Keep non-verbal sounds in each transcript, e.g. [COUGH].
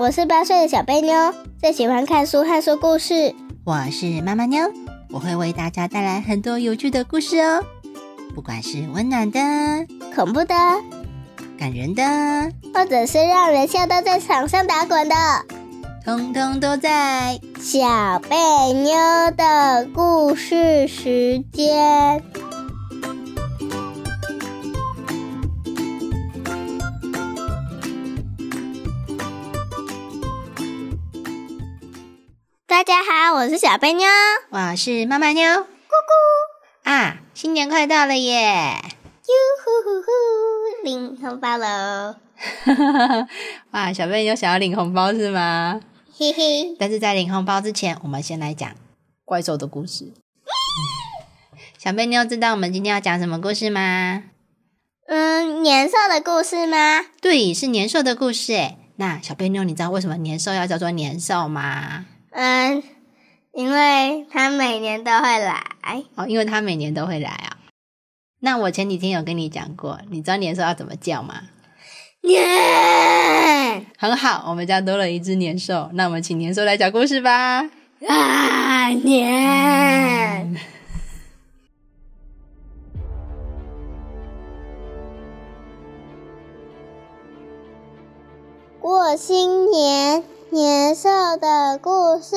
我是八岁的小贝妞，最喜欢看书和说故事。我是妈妈妞，我会为大家带来很多有趣的故事哦。不管是温暖的、恐怖的、感人的，或者是让人笑到在场上打滚的，通通都在小贝妞的故事时间。大家好，我是小贝妞，我是妈妈妞，咕咕啊！新年快到了耶！哟呼呼呼，领红包喽！[LAUGHS] 哇，小贝妞想要领红包是吗？嘿嘿。但是在领红包之前，我们先来讲怪兽的故事。[LAUGHS] 小贝妞知道我们今天要讲什么故事吗？嗯，年兽的故事吗？对，是年兽的故事诶。那小贝妞，你知道为什么年兽要叫做年兽吗？嗯，因为他每年都会来。哦，因为他每年都会来啊。那我前几天有跟你讲过，你知道年兽要怎么叫吗？年。很好，我们家多了一只年兽。那我们请年兽来讲故事吧。啊，年。过新年，年兽的故事。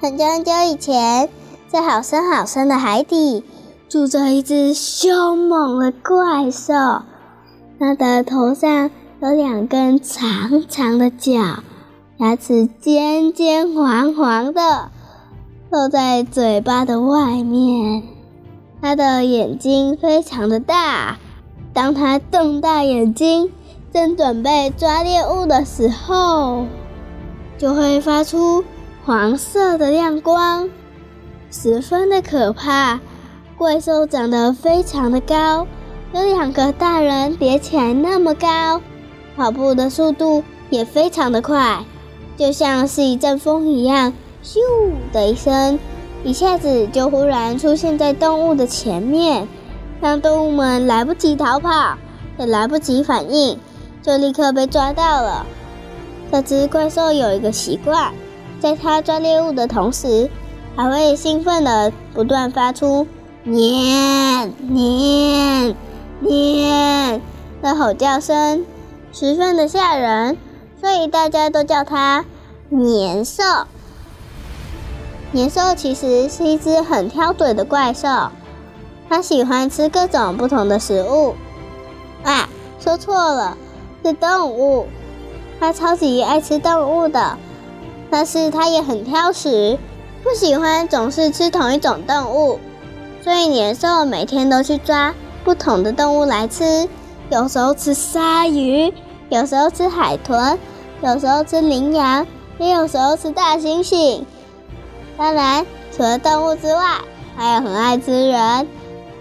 很久很久以前，在好深好深的海底，住着一只凶猛的怪兽。它的头上有两根长长的角，牙齿尖尖黄黄的，露在嘴巴的外面。它的眼睛非常的大，当他瞪大眼睛，正准备抓猎物的时候，就会发出黄色的亮光，十分的可怕。怪兽长得非常的高，有两个大人叠起来那么高，跑步的速度也非常的快，就像是一阵风一样，咻的一声。一下子就忽然出现在动物的前面，让动物们来不及逃跑，也来不及反应，就立刻被抓到了。这只怪兽有一个习惯，在它抓猎物的同时，还会兴奋地不断发出“年年年”的吼叫声，十分的吓人，所以大家都叫它“年兽”。年兽其实是一只很挑嘴的怪兽，它喜欢吃各种不同的食物。啊，说错了，是动物。它超级爱吃动物的，但是它也很挑食，不喜欢总是吃同一种动物。所以年兽每天都去抓不同的动物来吃，有时候吃鲨鱼，有时候吃海豚，有时候吃羚羊，也有时候吃大猩猩。当然，除了动物之外，还有很爱吃人。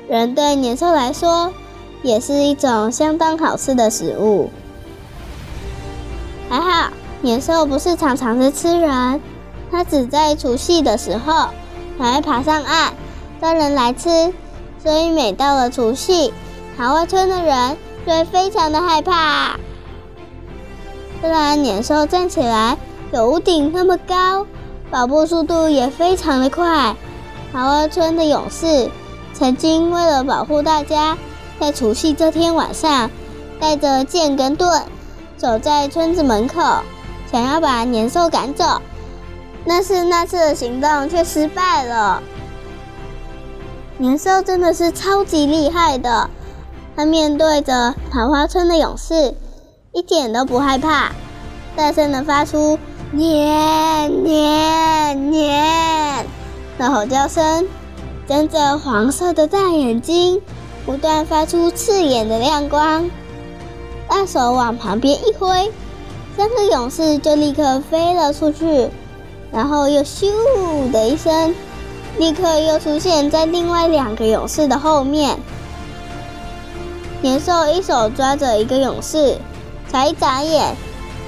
人对年兽来说，也是一种相当好吃的食物。还好，年兽不是常常在吃人，它只在除夕的时候才会爬上岸抓人来吃。所以每到了除夕，桃花村的人就会非常的害怕。虽然年兽站起来有屋顶那么高。跑步速度也非常的快。桃花村的勇士曾经为了保护大家，在除夕这天晚上，带着剑跟盾，走在村子门口，想要把年兽赶走。但是那次的行动却失败了。年兽真的是超级厉害的，他面对着桃花村的勇士，一点都不害怕，大声的发出。年年年的吼叫声，睁着黄色的大眼睛，不断发出刺眼的亮光。大手往旁边一挥，三个勇士就立刻飞了出去，然后又咻的一声，立刻又出现在另外两个勇士的后面。年兽一手抓着一个勇士，才一眨眼。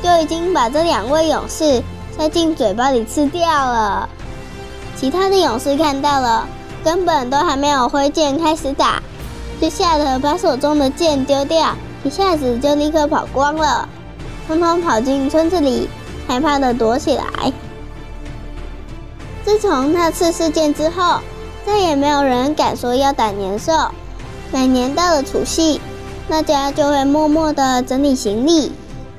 就已经把这两位勇士塞进嘴巴里吃掉了。其他的勇士看到了，根本都还没有挥剑开始打，就吓得把手中的剑丢掉，一下子就立刻跑光了，通通跑进村子里，害怕的躲起来。自从那次事件之后，再也没有人敢说要打年兽。每年到了除夕，大家就会默默的整理行李，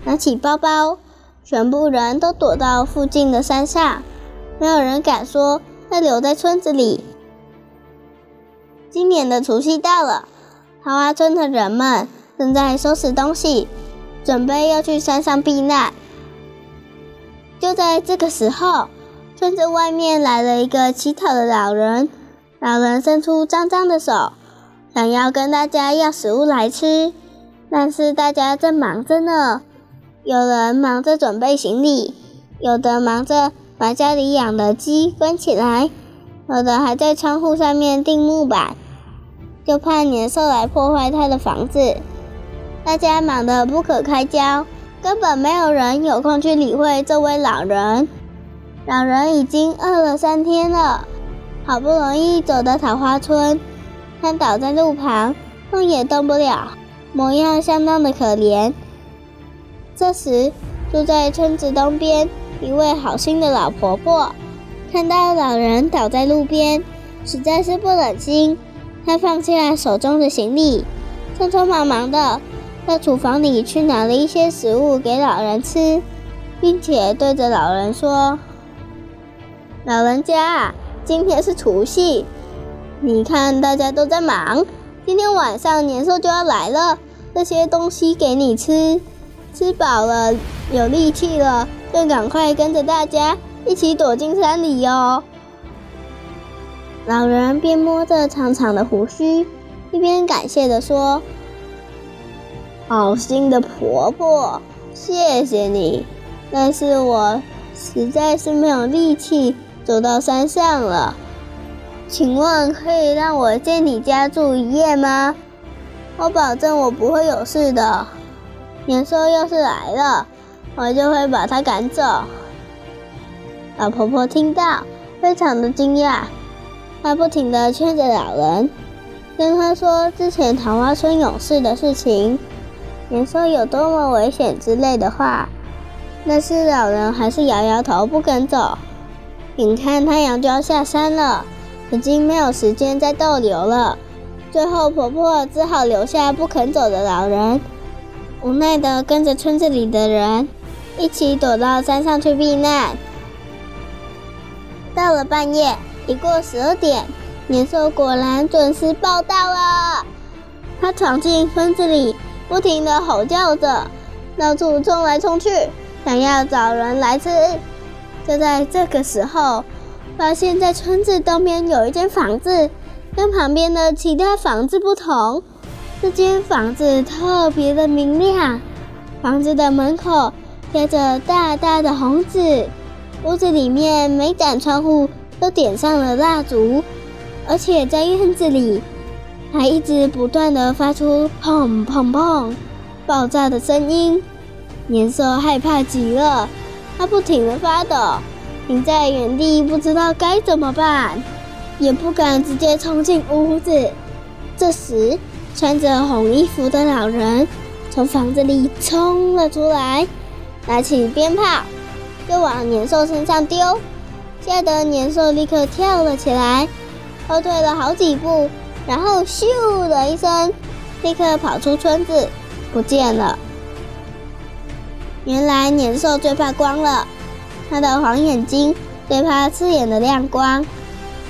拿起包包，全部人都躲到附近的山上，没有人敢说要留在村子里。今年的除夕到了，桃花村的人们正在收拾东西，准备要去山上避难。就在这个时候，村子外面来了一个乞讨的老人，老人伸出脏脏的手，想要跟大家要食物来吃，但是大家正忙着呢。有人忙着准备行李，有的忙着把家里养的鸡关起来，有的还在窗户上面钉木板，就怕年兽来破坏他的房子。大家忙得不可开交，根本没有人有空去理会这位老人。老人已经饿了三天了，好不容易走到桃花村，他倒在路旁，动也动不了，模样相当的可怜。这时，住在村子东边一位好心的老婆婆，看到老人倒在路边，实在是不忍心，他放下手中的行李，匆匆忙忙的到厨房里去拿了一些食物给老人吃，并且对着老人说。老人家，今天是除夕，你看大家都在忙，今天晚上年兽就要来了，这些东西给你吃，吃饱了有力气了，就赶快跟着大家一起躲进山里哟。老人边摸着长长的胡须，一边感谢的说：“好心的婆婆，谢谢你，但是我实在是没有力气。”走到山上了，请问可以让我在你家住一夜吗？我保证我不会有事的。年兽要是来了，我就会把它赶走。老婆婆听到，非常的惊讶，她不停的劝着老人，跟他说之前桃花村勇士的事情，年兽有多么危险之类的话。但是老人还是摇摇头，不肯走。眼看太阳就要下山了，已经没有时间再逗留了。最后，婆婆只好留下不肯走的老人，无奈的跟着村子里的人一起躲到山上去避难。到了半夜，一过十二点，年兽果然准时报到了。他闯进村子里，不停的吼叫着，到处冲来冲去，想要找人来吃。就在这个时候，发现，在村子东边有一间房子，跟旁边的其他房子不同。这间房子特别的明亮，房子的门口贴着大大的红纸，屋子里面每盏窗户都点上了蜡烛，而且在院子里还一直不断的发出砰砰砰爆炸的声音。年兽害怕极了。他不停的发抖，停在原地，不知道该怎么办，也不敢直接冲进屋子。这时，穿着红衣服的老人从房子里冲了出来，拿起鞭炮就往年兽身上丢，吓得年兽立刻跳了起来，后退了好几步，然后咻的一声，立刻跑出村子，不见了。原来年兽最怕光了，它的黄眼睛最怕刺眼的亮光，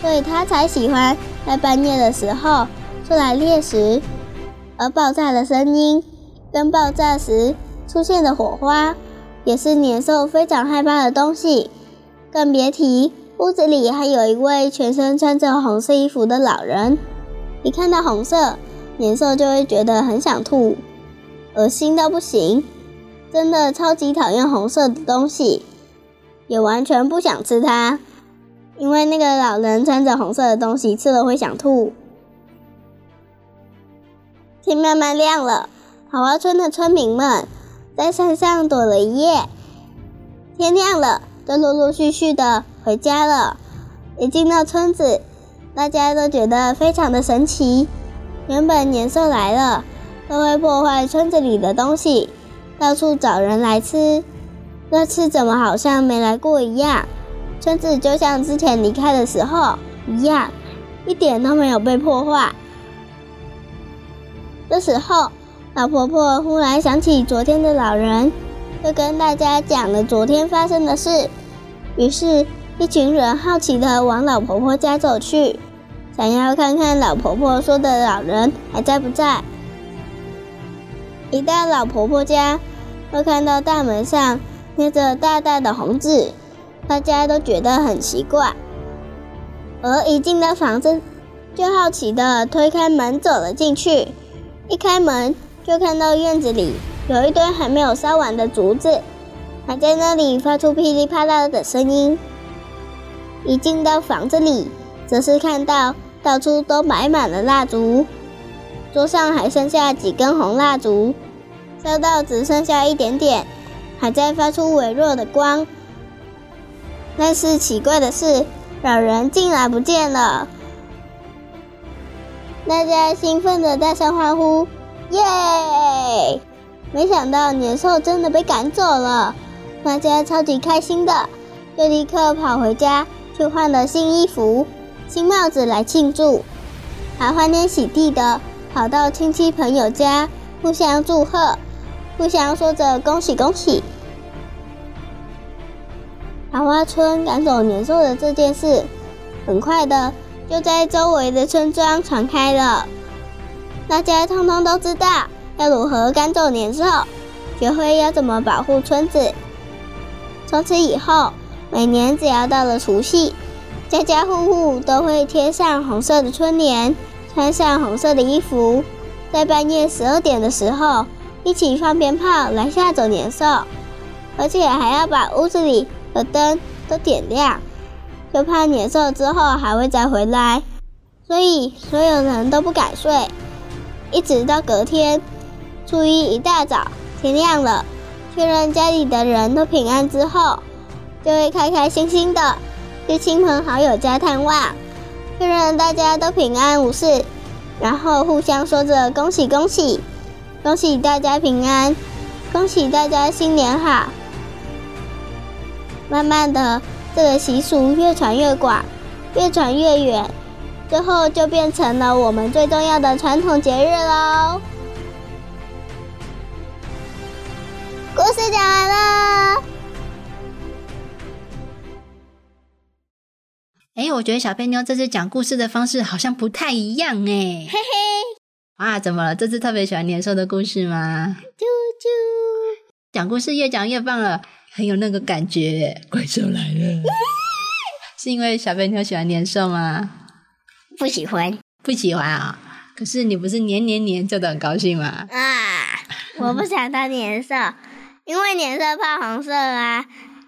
所以它才喜欢在半夜的时候出来猎食。而爆炸的声音跟爆炸时出现的火花，也是年兽非常害怕的东西。更别提屋子里还有一位全身穿着红色衣服的老人，一看到红色，年兽就会觉得很想吐，恶心到不行。真的超级讨厌红色的东西，也完全不想吃它，因为那个老人穿着红色的东西，吃了会想吐。天慢慢亮了，桃花村的村民们在山上躲了一夜，天亮了都陆陆续续的回家了。一进到村子，大家都觉得非常的神奇，原本年兽来了，都会破坏村子里的东西，到处找人来吃。那次怎么好像没来过一样？村子就像之前离开的时候一样，一点都没有被破坏。这时候，老婆婆忽然想起昨天的老人，就跟大家讲了昨天发生的事。于是，一群人好奇的往老婆婆家走去，想要看看老婆婆说的老人还在不在。一到老婆婆家，会看到大门上贴着大大的红字。大家都觉得很奇怪，而一进到房子，就好奇的推开门走了进去。一开门就看到院子里有一堆还没有烧完的竹子，还在那里发出噼里啪啦的声音。一进到房子里，则是看到到处都摆满了蜡烛，桌上还剩下几根红蜡烛，烧到只剩下一点点，还在发出微弱的光。但是奇怪的是，老人竟然不见了！大家兴奋的大声欢呼：“耶！”没想到年兽真的被赶走了，大家超级开心的，就立刻跑回家去换了新衣服、新帽子来庆祝，还欢天喜地的跑到亲戚朋友家互相祝贺，互相说着恭喜恭喜。桃花村赶走年兽的这件事，很快的就在周围的村庄传开了。大家通通都知道要如何赶走年兽，学会要怎么保护村子。从此以后，每年只要到了除夕，家家户户都会贴上红色的春联，穿上红色的衣服，在半夜十二点的时候，一起放鞭炮来吓走年兽，而且还要把屋子里。的灯都点亮，就怕年兽之后还会再回来，所以所有人都不敢睡，一直到隔天初一一大早天亮了，确认家里的人都平安之后，就会开开心心的去亲朋好友家探望，确认大家都平安无事，然后互相说着恭喜恭喜，恭喜大家平安，恭喜大家新年好。慢慢的，这个习俗越传越广，越传越远，最后就变成了我们最重要的传统节日喽。故事讲完了。哎，我觉得小贝妞这次讲故事的方式好像不太一样哎。嘿嘿。啊，怎么了？这次特别喜欢年兽的故事吗？啾啾。讲故事越讲越棒了。很有那个感觉，怪兽来了，是因为小贝妞喜欢年兽吗？不喜欢，不喜欢啊！可是你不是年年年就的很高兴吗？啊，我不想当年兽，因为年兽怕红色啊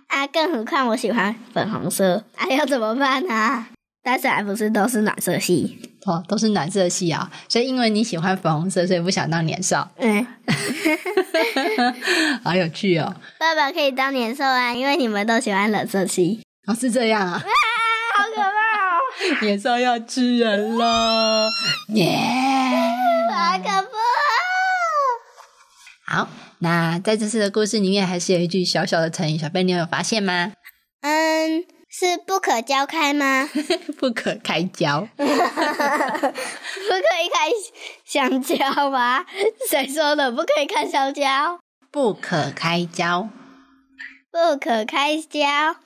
啊！更何况我喜欢粉红色，啊，要怎么办呢？但是还不是都是暖色系？哦，都是暖色系啊！所以因为你喜欢粉红色，所以不想当年兽。嗯，[LAUGHS] [LAUGHS] 好有趣哦！爸爸可以当年兽啊，因为你们都喜欢冷色系。哦，是这样啊！[LAUGHS] 啊，好可怕哦！年兽要吃人了，耶！好可怕！好，那在这次的故事里面，还是有一句小小的成语，小贝，你有发现吗？嗯。是不可交开吗？[LAUGHS] 不可开交，[LAUGHS] 不可以开香蕉吗？谁说的？不可以开香蕉？不可开交，不可开交。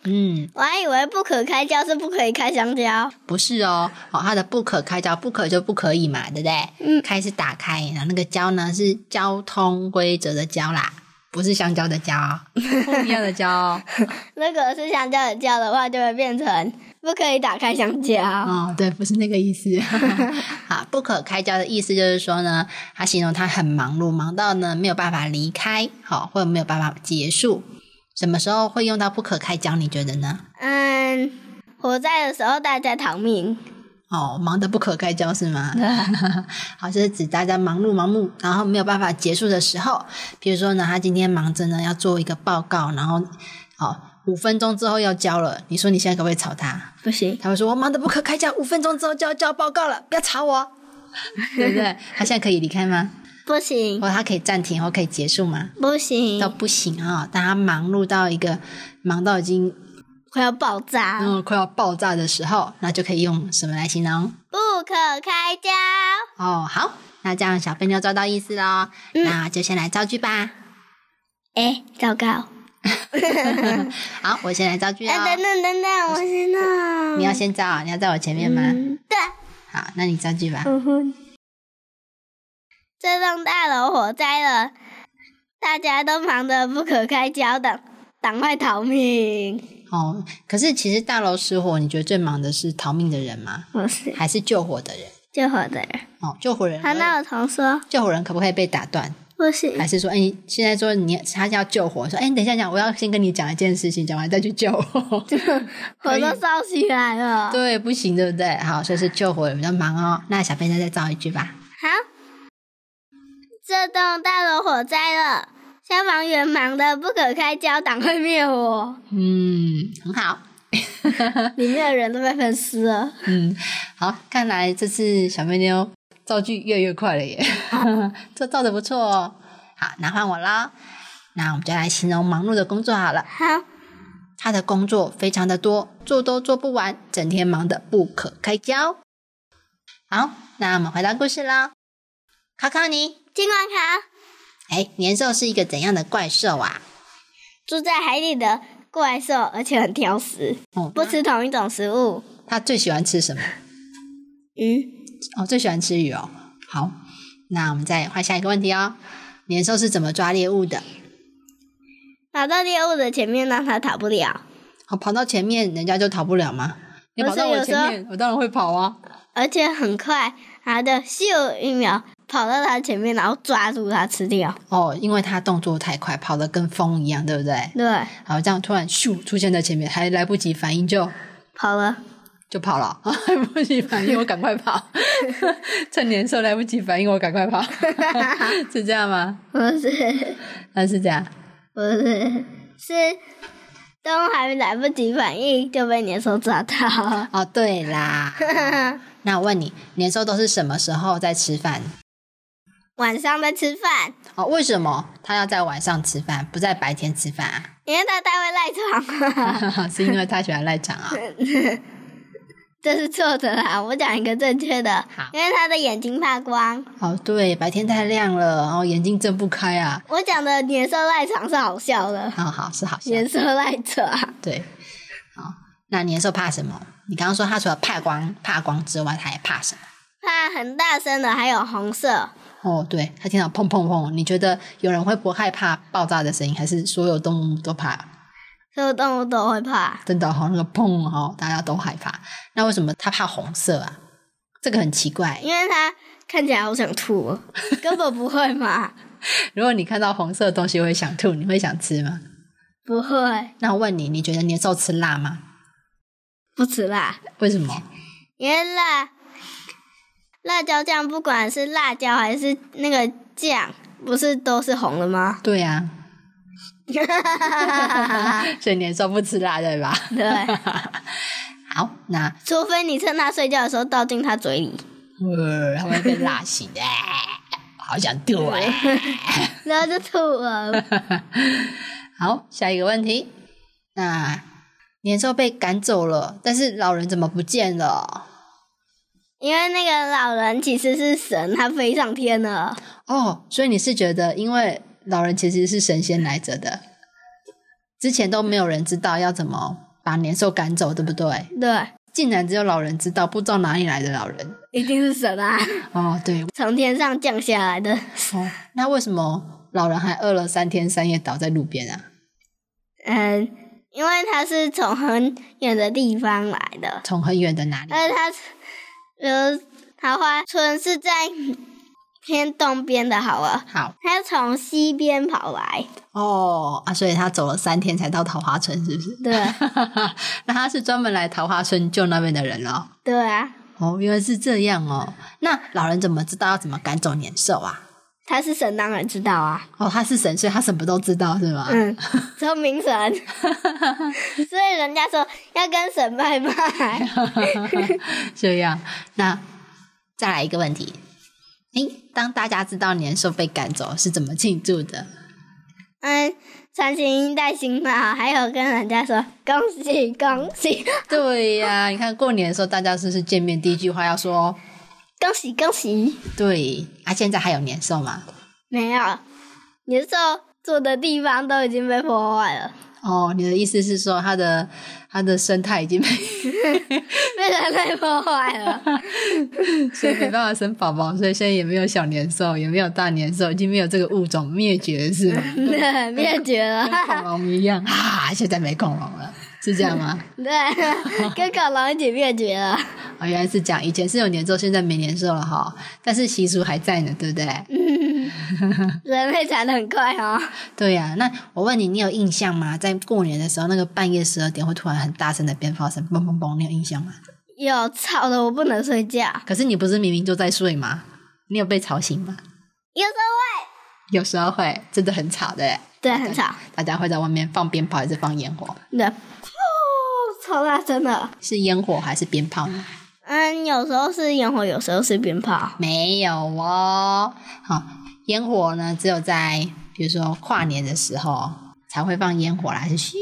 嗯，我还以为不可开交是不可以开香蕉。不是哦，哦，它的不可开交，不可就不可以嘛，对不对？嗯，开是打开，然后那个交呢是交通规则的交啦。不是香蕉的蕉，不一样的蕉。[LAUGHS] 那个是香蕉的蕉的话，就会变成不可以打开香蕉。哦，对，不是那个意思。[LAUGHS] 好，不可开交的意思就是说呢，他形容他很忙碌，忙到呢没有办法离开，好，或者没有办法结束。什么时候会用到不可开交？你觉得呢？嗯，火灾的时候大家逃命。哦，忙得不可开交是吗？[LAUGHS] 好，这是指大家忙碌忙碌，然后没有办法结束的时候。比如说呢，他今天忙着呢要做一个报告，然后好五分钟之后要交了。你说你现在可不可以吵他？不行，他会说我忙得不可开交，五分钟之后就要交报告了，不要吵我。[LAUGHS] 对不对？他现在可以离开吗？不行，或他可以暂停或可以结束吗？不行，都不行啊！当他忙碌到一个忙到已经快要爆炸，嗯，快要爆炸的时候，那就可以用什么来形容？不可开交。哦，好，那这样小飞妞抓到意思喽，那就先来造句吧。哎，糟糕！[LAUGHS] 好，我先来造句哦。等等等等，我先弄。你要先造，你要在我前面吗？对。好，那你造句吧。这栋大楼火灾了，大家都忙得不可开交的，赶快逃命！哦，可是其实大楼失火，你觉得最忙的是逃命的人吗？不是，还是救火的人？救火的人。哦，救火人。他那我同说，救火人可不可以被打断？不是，还是说，哎，现在说你他要救火，说，哎，你等一下讲，我要先跟你讲一件事情，讲完再去救火，[LAUGHS] 火都烧起来了。对，不行，对不对？好，所以是救火人比较忙哦。那小飞再再造一句吧。好。这栋大楼火灾了，消防员忙得不可开交，赶快灭火。嗯，很好，[LAUGHS] 里面的人都被分尸了。嗯，好，看来这次小妹妞造句越越快了耶，[LAUGHS] 这造的不错哦。好，那换我啦，那我们就来形容忙碌的工作好了。好，他的工作非常的多，做都做不完，整天忙得不可开交。好，那我们回到故事啦，考考你。尽管考。哎，年兽是一个怎样的怪兽啊？住在海里的怪兽，而且很挑食，不吃同一种食物。它最喜欢吃什么？鱼。哦，最喜欢吃鱼哦。好，那我们再换下一个问题哦。年兽是怎么抓猎物的？跑到猎物的前面，让它逃不了。好，跑到前面，人家就逃不了吗？你跑到我前面，我当然会跑啊。而且很快，它的咻一秒。跑到他前面，然后抓住他吃掉。哦，因为他动作太快，跑得跟风一样，对不对？对。好，这样突然咻出现在前面，还来不及反应就跑了，就跑了。[LAUGHS] 来不及反应，我赶快跑。[LAUGHS] 趁年兽来不及反应，我赶快跑。[LAUGHS] 是这样吗？不是，那是这样。不是，是都还来不及反应就被年兽抓到。[LAUGHS] 哦，对啦。[LAUGHS] 那我问你，年兽都是什么时候在吃饭？晚上在吃饭哦？为什么他要在晚上吃饭，不在白天吃饭啊？因为他太会赖床，[LAUGHS] 是因为他喜欢赖床啊？这是错的啦！我讲一个正确的，好，因为他的眼睛怕光。哦，对，白天太亮了，然后眼睛睁不开啊。我讲的年兽赖床是好笑的，好好是好笑。年兽赖床，对，好，那年兽怕什么？你刚刚说他除了怕光、怕光之外，他还怕什么？怕很大声的，还有红色。哦，对，他听到砰砰砰，你觉得有人会不害怕爆炸的声音，还是所有动物都怕？所有动物都会怕。真的哈，那个砰哈，大家都害怕。那为什么它怕红色啊？这个很奇怪。因为它看起来好想吐，[LAUGHS] 根本不会嘛。[LAUGHS] 如果你看到红色的东西会想吐，你会想吃吗？不会。那我问你，你觉得年兽吃辣吗？不吃辣。为什么？因为辣。辣椒酱，不管是辣椒还是那个酱，不是都是红的吗？对呀，[LAUGHS] 所以年兽不吃辣，对吧？对。[LAUGHS] 好，那除非你趁他睡觉的时候倒进他嘴里，呃，他会被辣醒的，[LAUGHS] 好想吐啊，然后就吐了。好，下一个问题，那年兽被赶走了，但是老人怎么不见了？因为那个老人其实是神，他飞上天了。哦，所以你是觉得，因为老人其实是神仙来着的，之前都没有人知道要怎么把年兽赶走，对不对？对。竟然只有老人知道，不知道哪里来的老人，一定是神啊！[LAUGHS] 哦，对，从天上降下来的。哦，那为什么老人还饿了三天三夜倒在路边啊？嗯，因为他是从很远的地方来的。从很远的哪里？而他。呃，桃花村是在偏东边的，好了。好，他从西边跑来。哦啊，所以他走了三天才到桃花村，是不是？对。[LAUGHS] 那他是专门来桃花村救那边的人哦。对啊。哦，原来是这样哦。那老人怎么知道要怎么赶走年兽啊？他是神，当然知道啊。哦，他是神，所以他什么都知道，是吗？嗯，[LAUGHS] 聪明神。[LAUGHS] 所以人家说要跟神拜拜。这样，那再来一个问题，诶，当大家知道年兽被赶走是怎么庆祝的？嗯，穿新衣戴新帽，还有跟人家说恭喜恭喜。[LAUGHS] 对呀，你看过年的时候，大家是不是见面第一句话要说恭喜恭喜？对，啊，现在还有年兽吗？没有，年兽住的地方都已经被破坏了。哦，你的意思是说，它的它的生态已经被 [LAUGHS] 被人类破坏了，[LAUGHS] 所以没办法生宝宝，所以现在也没有小年兽，也没有大年兽，已经没有这个物种灭绝是吗？对，灭绝了，恐龙一样 [LAUGHS] 啊！现在没恐龙了，是这样吗？对，跟恐龙一起灭绝了。哦，原来是这样，以前是有年兽，现在没年兽了哈，但是习俗还在呢，对不对？[LAUGHS] 人类长得很快哦。对呀，那我问你，你有印象吗？在过年的时候，那个半夜十二点会突然很大声的鞭炮声，嘣嘣嘣，你有印象吗？有，吵的我不能睡觉。可是你不是明明就在睡吗？你有被吵醒吗？有时候会，有时候会，真的很吵的。对，很吵。大家会在外面放鞭炮还是放烟火？对，哦，超大声的。是烟火还是鞭炮呢？嗯，有时候是烟火，有时候是鞭炮。没有哦，好，烟火呢，只有在比如说跨年的时候才会放烟火啦，是咻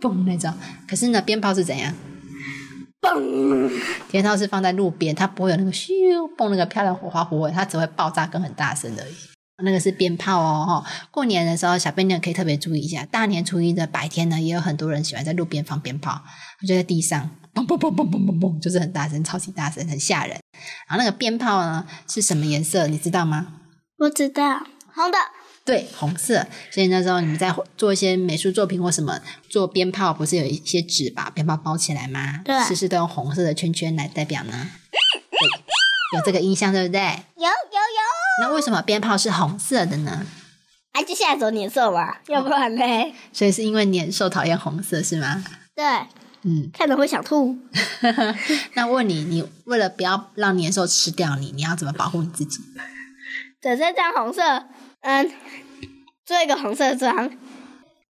嘣那种。可是呢，鞭炮是怎样？嘣！鞭炮是放在路边，它不会有那个咻嘣那个漂亮火花不会，它只会爆炸跟很大声而已。那个是鞭炮哦，哈！过年的时候，小朋友可以特别注意一下。大年初一的白天呢，也有很多人喜欢在路边放鞭炮，就在地上。嘣嘣嘣嘣嘣嘣嘣，就是很大声，超级大声，很吓人。然后那个鞭炮呢是什么颜色？你知道吗？不知道，红的。对，红色。所以那时候你们在做一些美术作品或什么做鞭炮，不是有一些纸把鞭炮包起来吗？对，是不是都用红色的圈圈来代表呢？对，有这个印象对不对？有有有。那为什么鞭炮是红色的呢？哎，就吓走年兽嘛，要不然嘞？所以是因为年兽讨厌红色是吗？对。嗯，看着会想吐。[LAUGHS] 那问你，你为了不要让年兽吃掉你，你要怎么保护你自己？整身穿红色，嗯，做一个红色装，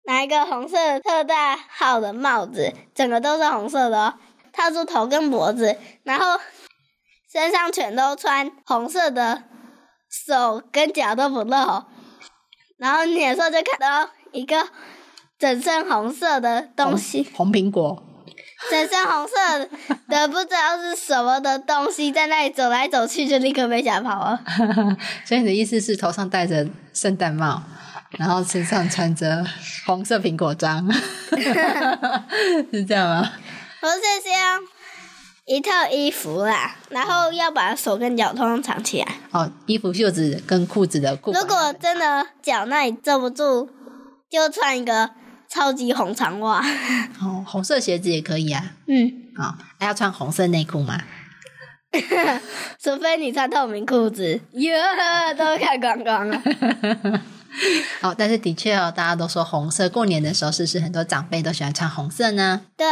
拿一个红色特大号的帽子，整个都是红色的哦，套住头跟脖子，然后身上全都穿红色的，手跟脚都不露，然后年兽就看到一个整身红色的东西，红苹果。[LAUGHS] 整身红色的不知道是什么的东西，在那里走来走去，就立刻被吓跑了。[LAUGHS] 所以你的意思是头上戴着圣诞帽，然后身上穿着红色苹果装，[LAUGHS] 是这样吗？不是像一套衣服啦，然后要把手跟脚通通藏起来。哦，衣服袖子跟裤子的裤。如果真的脚那里遮不住，就穿一个。超级红长袜，哦，红色鞋子也可以啊。嗯，好，还要穿红色内裤吗？[LAUGHS] 除非你穿透明裤子，哟，都看光光了。好，[LAUGHS] 但是的确哦，大家都说红色，过年的时候是不是很多长辈都喜欢穿红色呢？对。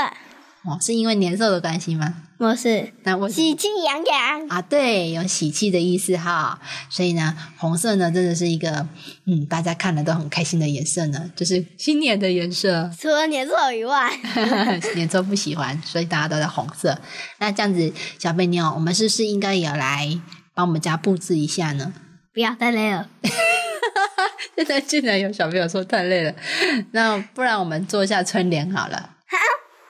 哦，是因为年兽的关系吗？不是，那我喜气洋洋啊，对，有喜气的意思哈。所以呢，红色呢，真的是一个嗯，大家看了都很开心的颜色呢，就是新年的颜色。除了年兽以外，[LAUGHS] 年兽不喜欢，所以大家都在红色。那这样子，小贝妞，我们是不是应该也要来帮我们家布置一下呢？不要太累了。[LAUGHS] 现在竟然有小朋友说太累了，那不然我们做一下春联好了。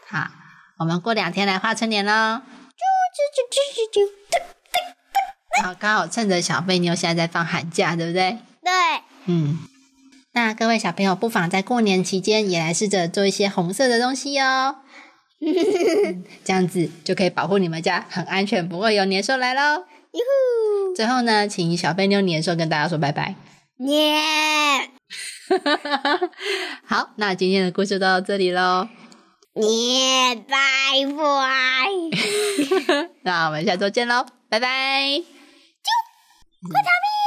好，好。我们过两天来画春联喽！啾啾啾啾啾啾！好，刚好趁着小贝妞现在在放寒假，对不对？对。嗯，那各位小朋友不妨在过年期间也来试着做一些红色的东西哦。[LAUGHS] 这样子就可以保护你们家很安全，不会有年兽来喽。哟呼！最后呢，请小贝妞年兽跟大家说拜拜。年。[LAUGHS] 好，那今天的故事到这里喽。耶，拜拜！那我们下周见喽，拜拜！啾，快逃命！